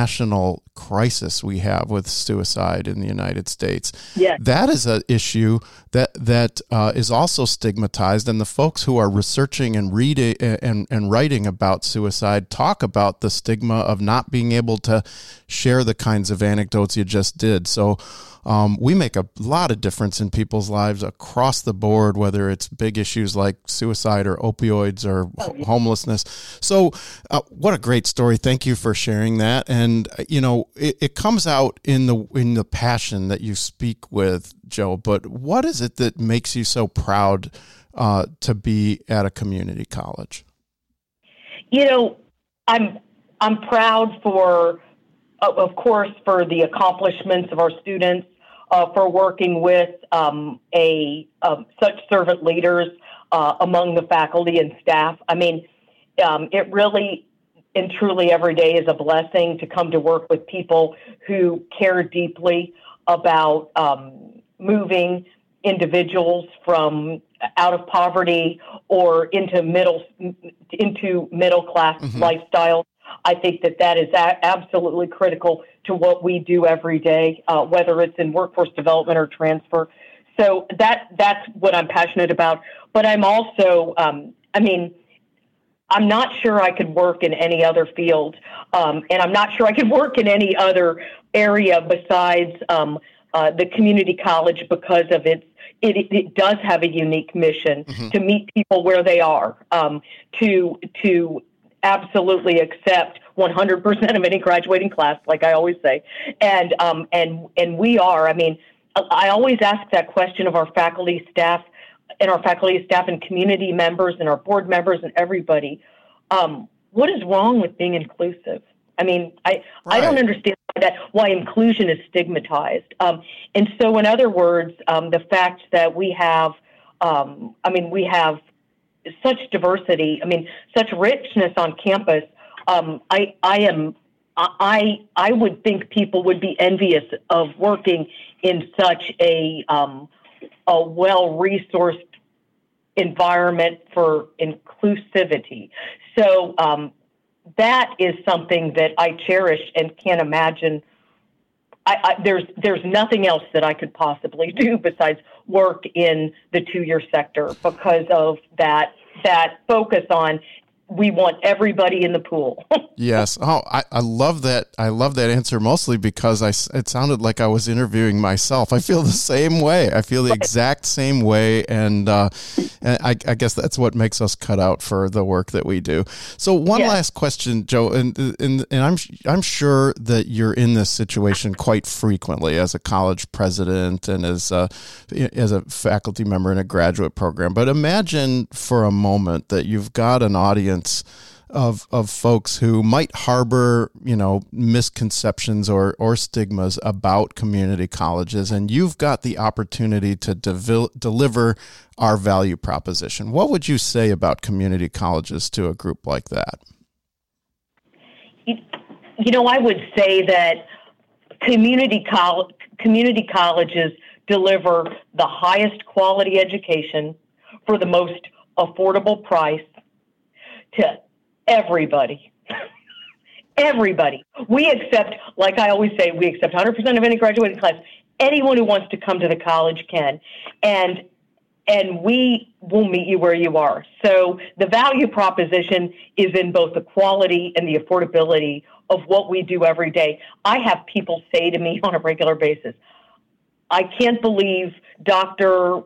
crisis we have with suicide in the United States. Yeah. That is an issue that that uh, is also stigmatized, and the folks who are researching and reading and, and writing about suicide talk about the stigma of not being able to share the kinds of anecdotes you just did. So um, we make a lot of difference in people's lives across the board, whether it's big issues like suicide or opioids or oh, homelessness. So, uh, what a great story! Thank you for sharing that. And uh, you know, it, it comes out in the in the passion that you speak with, Jo. But what is it that makes you so proud uh, to be at a community college? You know, I'm I'm proud for, of course, for the accomplishments of our students uh, for working with um, a um, such servant leaders uh, among the faculty and staff. I mean, um, it really and truly every day is a blessing to come to work with people who care deeply about um, moving individuals from out of poverty or into middle into middle class mm-hmm. lifestyles I think that that is a- absolutely critical to what we do every day, uh, whether it's in workforce development or transfer. So that that's what I'm passionate about. But I'm also, um, I mean, I'm not sure I could work in any other field, um, and I'm not sure I could work in any other area besides um, uh, the community college because of its. It, it does have a unique mission mm-hmm. to meet people where they are, um, to to absolutely accept 100% of any graduating class, like I always say. And, um, and, and we are, I mean, I always ask that question of our faculty, staff, and our faculty, staff, and community members, and our board members, and everybody. Um, what is wrong with being inclusive? I mean, I, right. I don't understand that why inclusion is stigmatized. Um, and so, in other words, um, the fact that we have, um, I mean, we have such diversity. I mean, such richness on campus. Um, I I am I I would think people would be envious of working in such a um, a well resourced environment for inclusivity. So um, that is something that I cherish and can't imagine. I, I, there's there's nothing else that I could possibly do besides work in the two year sector because of that that focus on we want everybody in the pool. yes. Oh, I, I love that. I love that answer mostly because I, it sounded like I was interviewing myself. I feel the same way. I feel the exact same way. And, uh, and I, I, guess that's what makes us cut out for the work that we do. So one yes. last question, Jo, and, and, and I'm, I'm sure that you're in this situation quite frequently as a college president and as a, as a faculty member in a graduate program, but imagine for a moment that you've got an audience of of folks who might harbor you know misconceptions or or stigmas about community colleges and you've got the opportunity to devel- deliver our value proposition. What would you say about community colleges to a group like that? You know i would say that community college community colleges deliver the highest quality education for the most affordable price to everybody. everybody. We accept, like I always say, we accept 100% of any graduating class. Anyone who wants to come to the college can. And and we will meet you where you are. So the value proposition is in both the quality and the affordability of what we do every day. I have people say to me on a regular basis, I can't believe Dr.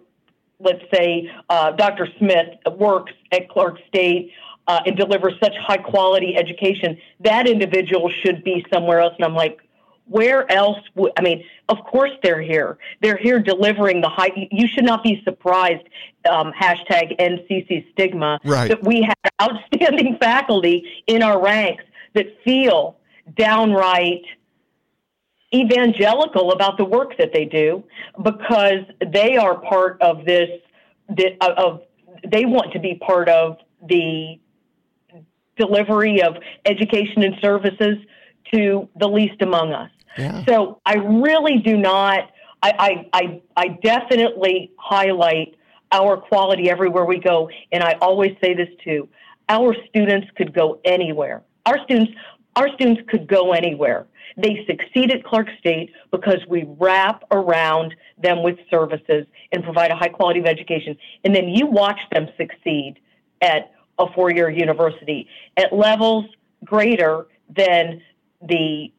Let's say uh, Dr. Smith works at Clark State uh, and deliver such high quality education. That individual should be somewhere else. And I'm like, where else would I mean? Of course they're here. They're here delivering the high. You should not be surprised. Um, hashtag EndCC stigma right. that we have outstanding faculty in our ranks that feel downright evangelical about the work that they do because they are part of this of they want to be part of the delivery of education and services to the least among us. Yeah. So I really do not I, I I I definitely highlight our quality everywhere we go and I always say this too. Our students could go anywhere. Our students our students could go anywhere. They succeed at Clark State because we wrap around them with services and provide a high quality of education. And then you watch them succeed at a four year university at levels greater than the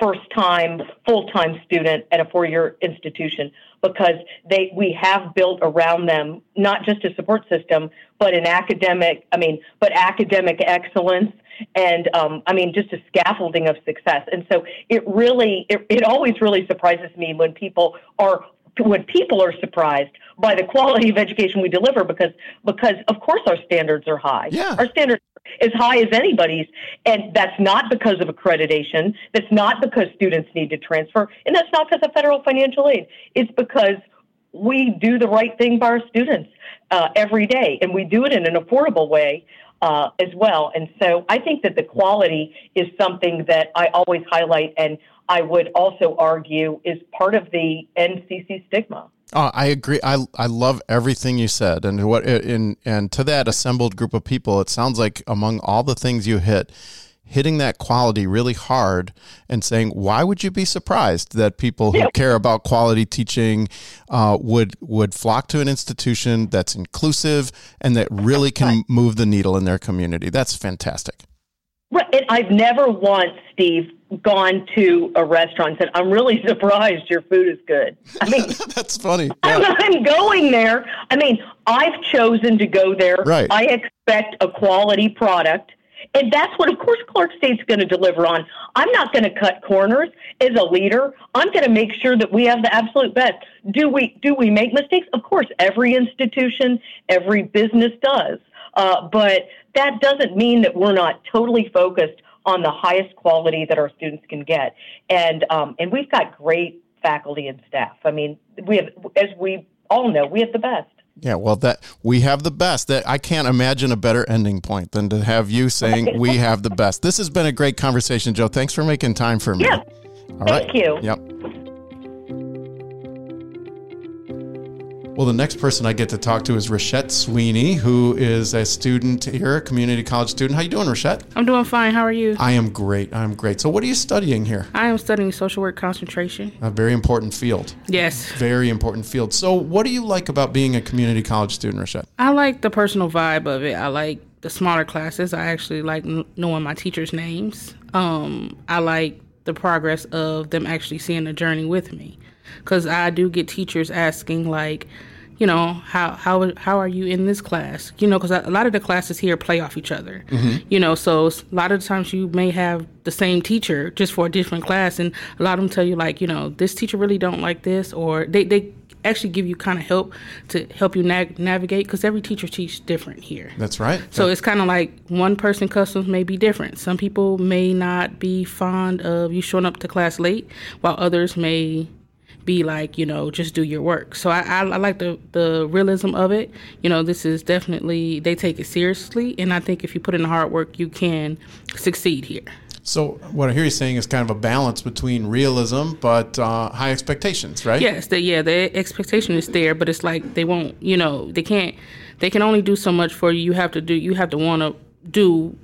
first time full time student at a four year institution because they we have built around them not just a support system but an academic I mean but academic excellence and um, I mean just a scaffolding of success. And so it really it, it always really surprises me when people are when people are surprised by the quality of education we deliver because because of course our standards are high. Yeah. Our standards are as high as anybody's and that's not because of accreditation, that's not because students need to transfer, and that's not because of federal financial aid. It's because we do the right thing by our students uh, every day and we do it in an affordable way uh, as well. And so I think that the quality is something that I always highlight and I would also argue is part of the EndCC stigma. Oh, I agree. I I love everything you said, and what in and to that assembled group of people, it sounds like among all the things you hit, hitting that quality really hard and saying, why would you be surprised that people who yeah. care about quality teaching uh, would would flock to an institution that's inclusive and that really can move the needle in their community? That's fantastic. Right. And I've never once, Steve, gone to a restaurant and said, I'm really surprised your food is good. I mean, that's funny. Yeah. I'm, I'm, going there. I mean, I've chosen to go there. Right. I expect a quality product. And that's what, of course, Clark State's going to deliver on. I'm not going to cut corners as a leader. I'm going to make sure that we have the absolute best. Do we do we make mistakes? Of course, every institution, every business does. Uh, but that doesn't mean that we're not totally focused on the highest quality that our students can get. And um, and we've got great faculty and staff. I mean, we have, as we all know, we have the best. Yeah, well, that we have the best. That I can't imagine a better ending point than to have you saying we have the best. This has been a great conversation, Jo. Thanks for making time for me. Yeah. All Thank right. you. Yep. Well, the next person I get to talk to is Rachette Sweeney, who is a student here, a community college student. How you doing, Rachette? I'm doing fine. How are you? I am great. I'm great. So, what are you studying here? I am studying social work concentration. A very important field. Yes. Very important field. So, what do you like about being a community college student, Rachette? I like the personal vibe of it. I like the smaller classes. I actually like knowing my teachers' names. Um, I like the progress of them actually seeing the journey with me because I do get teachers asking like, you know, how how how are you in this class? You know, because a lot of the classes here play off each other. Mm-hmm. You know, so a lot of the times you may have the same teacher just for a different class, and a lot of them tell you like, you know, this teacher really don't like this, or they they actually give you kind of help to help you nav- navigate because every teacher teaches different here. That's right. So it's kind of like one person customs may be different. Some people may not be fond of you showing up to class late, while others may be like, you know, just do your work. So I, I, I, like the, the realism of it. You know, this is definitely, they take it seriously. And I think if you put in the hard work, you can succeed here. So what I hear you saying is kind of a balance between realism but uh, high expectations, right? Yes, the, yeah, the expectation is there, but it's like they won't, you know, they can't, they can only do so much for you. You have to do, you have to want to do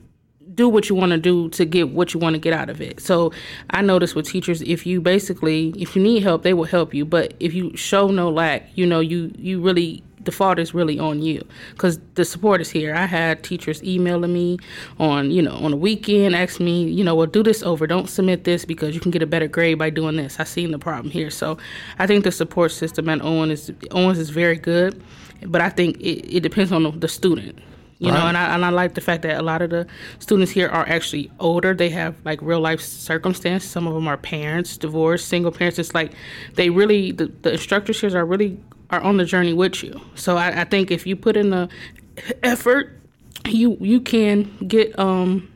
do what you want to do to get what you want to get out of it. So I notice with teachers, if you basically, if you need help, they will help you. But if you show no lack, you know, you you really the fault is really on you because the support is here. I had teachers emailing me on, you know, on a weekend, asking me, you know, well, do this over. Don't submit this because you can get a better grade by doing this. I seen the problem here. So I think the support system at Owens is Owens is very good, but I think it, it depends on the, the student you right. know and I, and I like the fact that a lot of the students here are actually older. They have like real life circumstance some of them are parents divorced single parents. It's like they really the, the instructors here are really are on the journey with you. So I, I think if you put in the effort you you can get um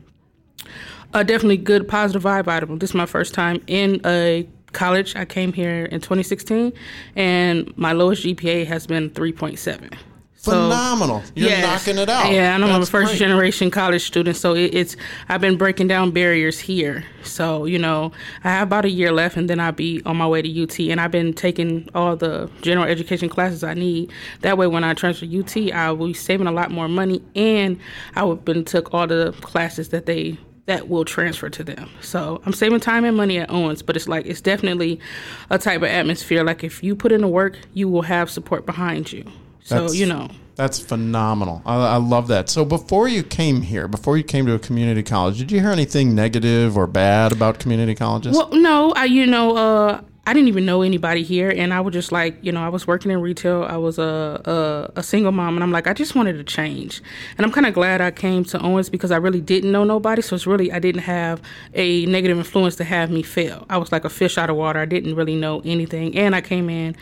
a definitely good positive vibe out of them this is my first time in a college. I came here in 2016 and my lowest gpa has been 3.7 Phenomenal! You're yes, knocking it out. Yeah, and I'm a first great. generation college student, so it, it's I've been breaking down barriers here. So you know, I have about a year left, and then I'll be on my way to UT. And I've been taking all the general education classes I need. That way, when I transfer to UT, I will be saving a lot more money, and I would been took all the classes that they that will transfer to them. So I'm saving time and money at Owens, but it's like it's definitely a type of atmosphere. Like if you put in the work, you will have support behind you. So that's, you know. That's phenomenal. I, I, love that. So before you came here, before you came to a community college, did you hear anything negative or bad about community colleges? Well, no. I you know uh, I didn't even know anybody here, and I was just like, you know, I was working in retail. I was a a, a single mom, and I'm like, I just wanted to change, and I'm kind of glad I came to Owens because I really didn't know nobody. So it's really I didn't have a negative influence to have me fail. I was like a fish out of water. I didn't really know anything, and I came in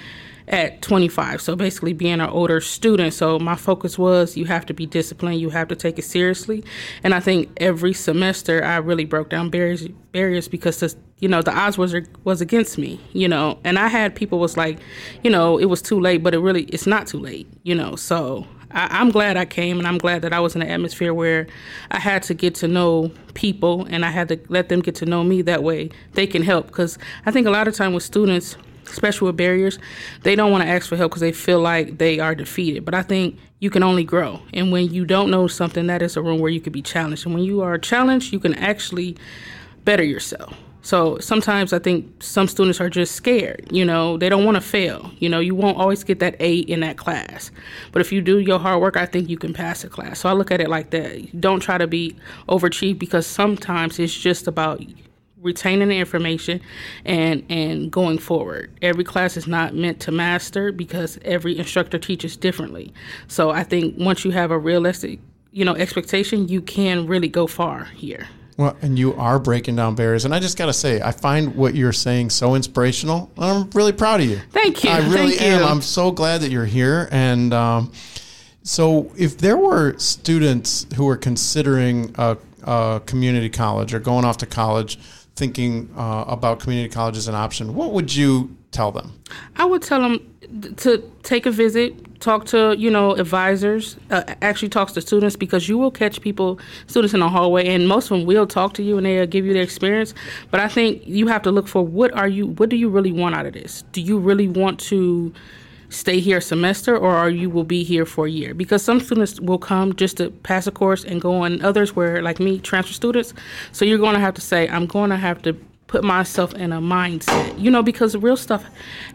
at 25. So basically, being an older student. So my focus was you have to be disciplined, you have to take it seriously. And I think every semester I really broke down barriers barriers because you know the odds was was against me. You know, and I had people was like, you know, it was too late, but it really it's not too late. You know, so. I, I'm glad I came, and I'm glad that I was in an atmosphere where I had to get to know people, and I had to let them get to know me. That way, they can help. Because I think a lot of time with students, especially with barriers, they don't want to ask for help because they feel like they are defeated. But I think you can only grow. And when you don't know something, that is a room where you could be challenged. And when you are challenged, you can actually better yourself. So sometimes I think some students are just scared. You know, they don't want to fail. You know, you won't always get that A in that class. But if you do your hard work, I think you can pass a class. So I look at it like that. Don't try to be overachieved because sometimes it's just about retaining the information and and going forward every class is not meant to master because every instructor teaches differently so i think once you have a realistic you know expectation you can really go far here well, and you are breaking down barriers. And I just got to say, I find what you're saying so inspirational. I'm really proud of you. Thank you. I really Thank am. You. I'm so glad that you're here. And um, so, if there were students who were considering a, a community college or going off to college, thinking uh, about community college as an option, what would you tell them? I would tell them to take a visit, talk to you know advisors, uh, actually talks to students because you will catch people, students in the hallway, and most of them will talk to you and they'll give you their experience. But I think you have to look for what are you, what do you really want out of this? Do you really want to stay here a semester or are you will be here for a year because some students will come just to pass a course and go on others where like me transfer students so you're going to have to say i'm going to have to put myself in a mindset you know because real stuff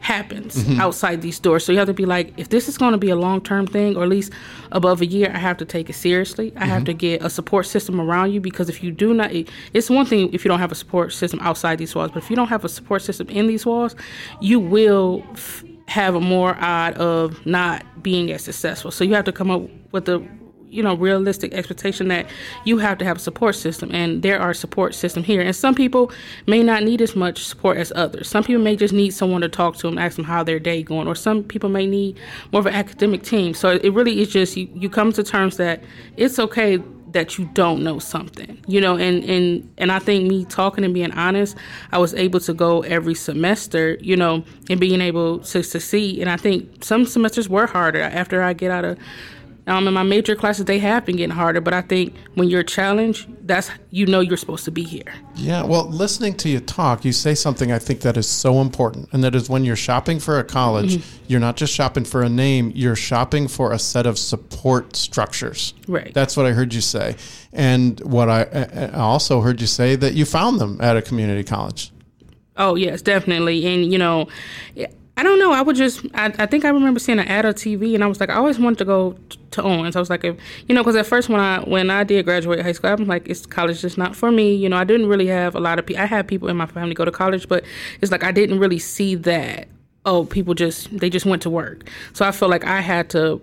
happens mm-hmm. outside these doors so you have to be like if this is going to be a long-term thing or at least above a year i have to take it seriously i mm-hmm. have to get a support system around you because if you do not it's one thing if you don't have a support system outside these walls but if you don't have a support system in these walls you will f- have a more odd of not being as successful. So you have to come up with the you know realistic expectation that you have to have a support system and there are support system here. And some people may not need as much support as others. Some people may just need someone to talk to and ask them how their day going or some people may need more of an academic team. So it really is just you, you come to terms that it's okay that you don't know something you know and and and i think me talking and being honest i was able to go every semester you know and being able to succeed. And i think some semesters were harder after i get out of um, in my major classes, they have been getting harder, but I think when you're challenged, that's you know you're supposed to be here. Yeah, well, listening to you talk, you say something I think that is so important, and that is when you're shopping for a college, mm-hmm. you're not just shopping for a name, you're shopping for a set of support structures. Right. That's what I heard you say, and what I, I also heard you say that you found them at a community college. Oh yes, definitely, and you know, I don't know. I would just, I, I think I remember seeing an ad on TV, and I was like, I always wanted to go to Owens. I was like, if, you know, because at first when I when I did graduate high school, I'm like, it's college just not for me. You know, I didn't really have a lot of people. I had people in my family go to college, but it's like I didn't really see that. Oh, people just they just went to work. So I felt like I had to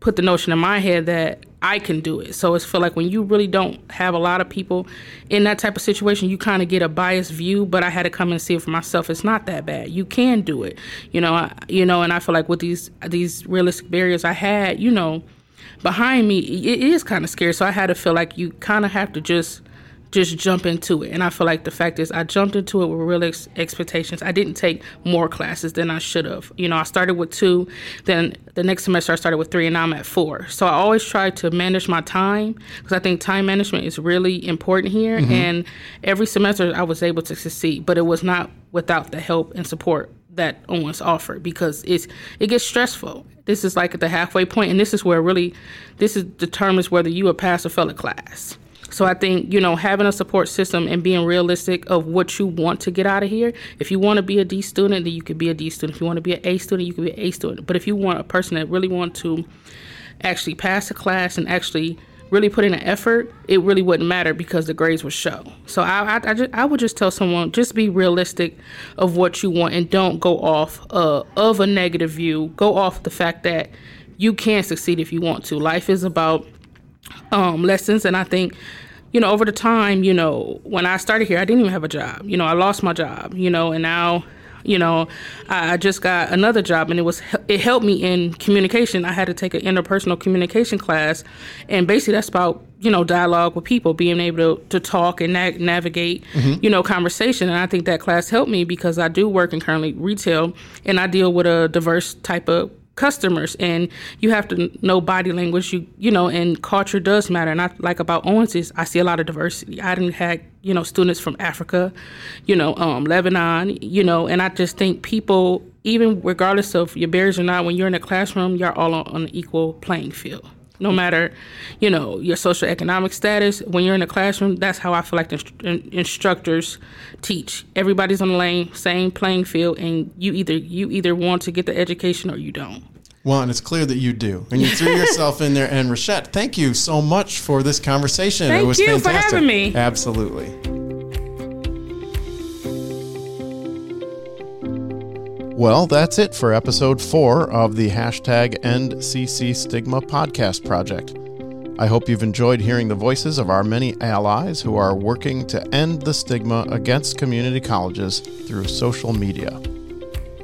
put the notion in my head that I can do it. So it's feel like when you really don't have a lot of people in that type of situation, you kind of get a biased view. But I had to come and see it for myself. It's not that bad. You can do it. You know. I, you know. And I feel like with these these realistic barriers I had, you know, behind me, it is kind of scary. So I had to feel like you kind of have to just just jump into it. And I feel like the fact is, I jumped into it with real ex- expectations. I didn't take more classes than I should have. You know, I started with two, then the next semester I started with three, and now I'm at four. So I always try to manage my time because I think time management is really important here. Mm-hmm. And every semester I was able to succeed, but it was not without the help and support that Owens offered because it's it gets stressful. This is like at the halfway point, and this is where really this is determines whether you a pass or fail a class. So I think, you know, having a support system and being realistic of what you want to get out of here. If you want to be a D student, then you could be a D student. If you want to be an A student, you could be an A student. But if you want a person that really want to actually pass a class and actually really put in an effort, it really wouldn't matter because the grades would show. So I, I, I, just, I would just tell someone just be realistic of what you want and don't go off uh, of a negative view. Go off the fact that you can succeed if you want to. Life is about um, lessons. And I think, you know, over the time, you know, when I started here, I didn't even have a job. You know, I lost my job, you know, and now, you know, I just got another job and it was, it helped me in communication. I had to take an interpersonal communication class. And basically that's about, you know, dialogue with people, being able to, to talk and na- navigate, mm-hmm. you know, conversation. And I think that class helped me because I do work in currently retail and I deal with a diverse type of customers and you have to know body language you you know and culture does matter. And i like about owens is i see a lot of diversity. I didn't have you know students from africa you know um, lebanon you know and i just think people even regardless of your barriers or not when you're in a classroom you're all on an equal playing field no matter you know your social economic status when you're in a classroom that's how i feel like inst- instructors teach everybody's on the lane same playing field and you either you either want to get the education or you don't well, and it's clear that you do, and you threw yourself in there. And Rashette, thank you so much for this conversation. Thank it was you fantastic. for having me. Absolutely. Well, that's it for episode four of the hashtag EndCC Stigma podcast project. I hope you've enjoyed hearing the voices of our many allies who are working to end the stigma against community colleges through social media.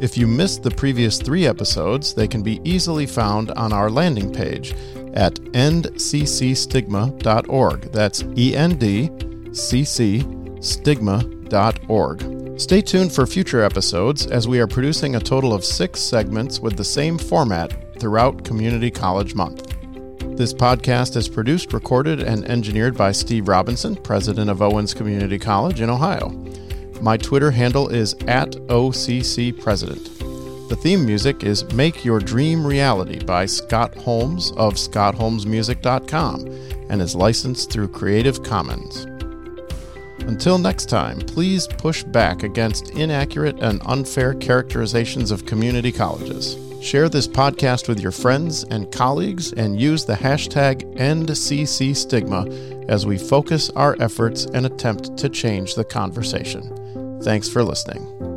If you missed the previous three episodes, they can be easily found on our landing page at endccstigma.org. That's E N D C C stigma.org. Stay tuned for future episodes as we are producing a total of six segments with the same format throughout Community College Month. This podcast is produced, recorded, and engineered by Steve Robinson, president of Owens Community College in Ohio. My Twitter handle is at OCC President. The theme music is Make Your Dream Reality by Scott Holmes of ScottHolmesMusic.com and is licensed through Creative Commons. Until next time, please push back against inaccurate and unfair characterizations of community colleges. Share this podcast with your friends and colleagues and use the hashtag EndCCStigma as we focus our efforts and attempt to change the conversation. Thanks for listening.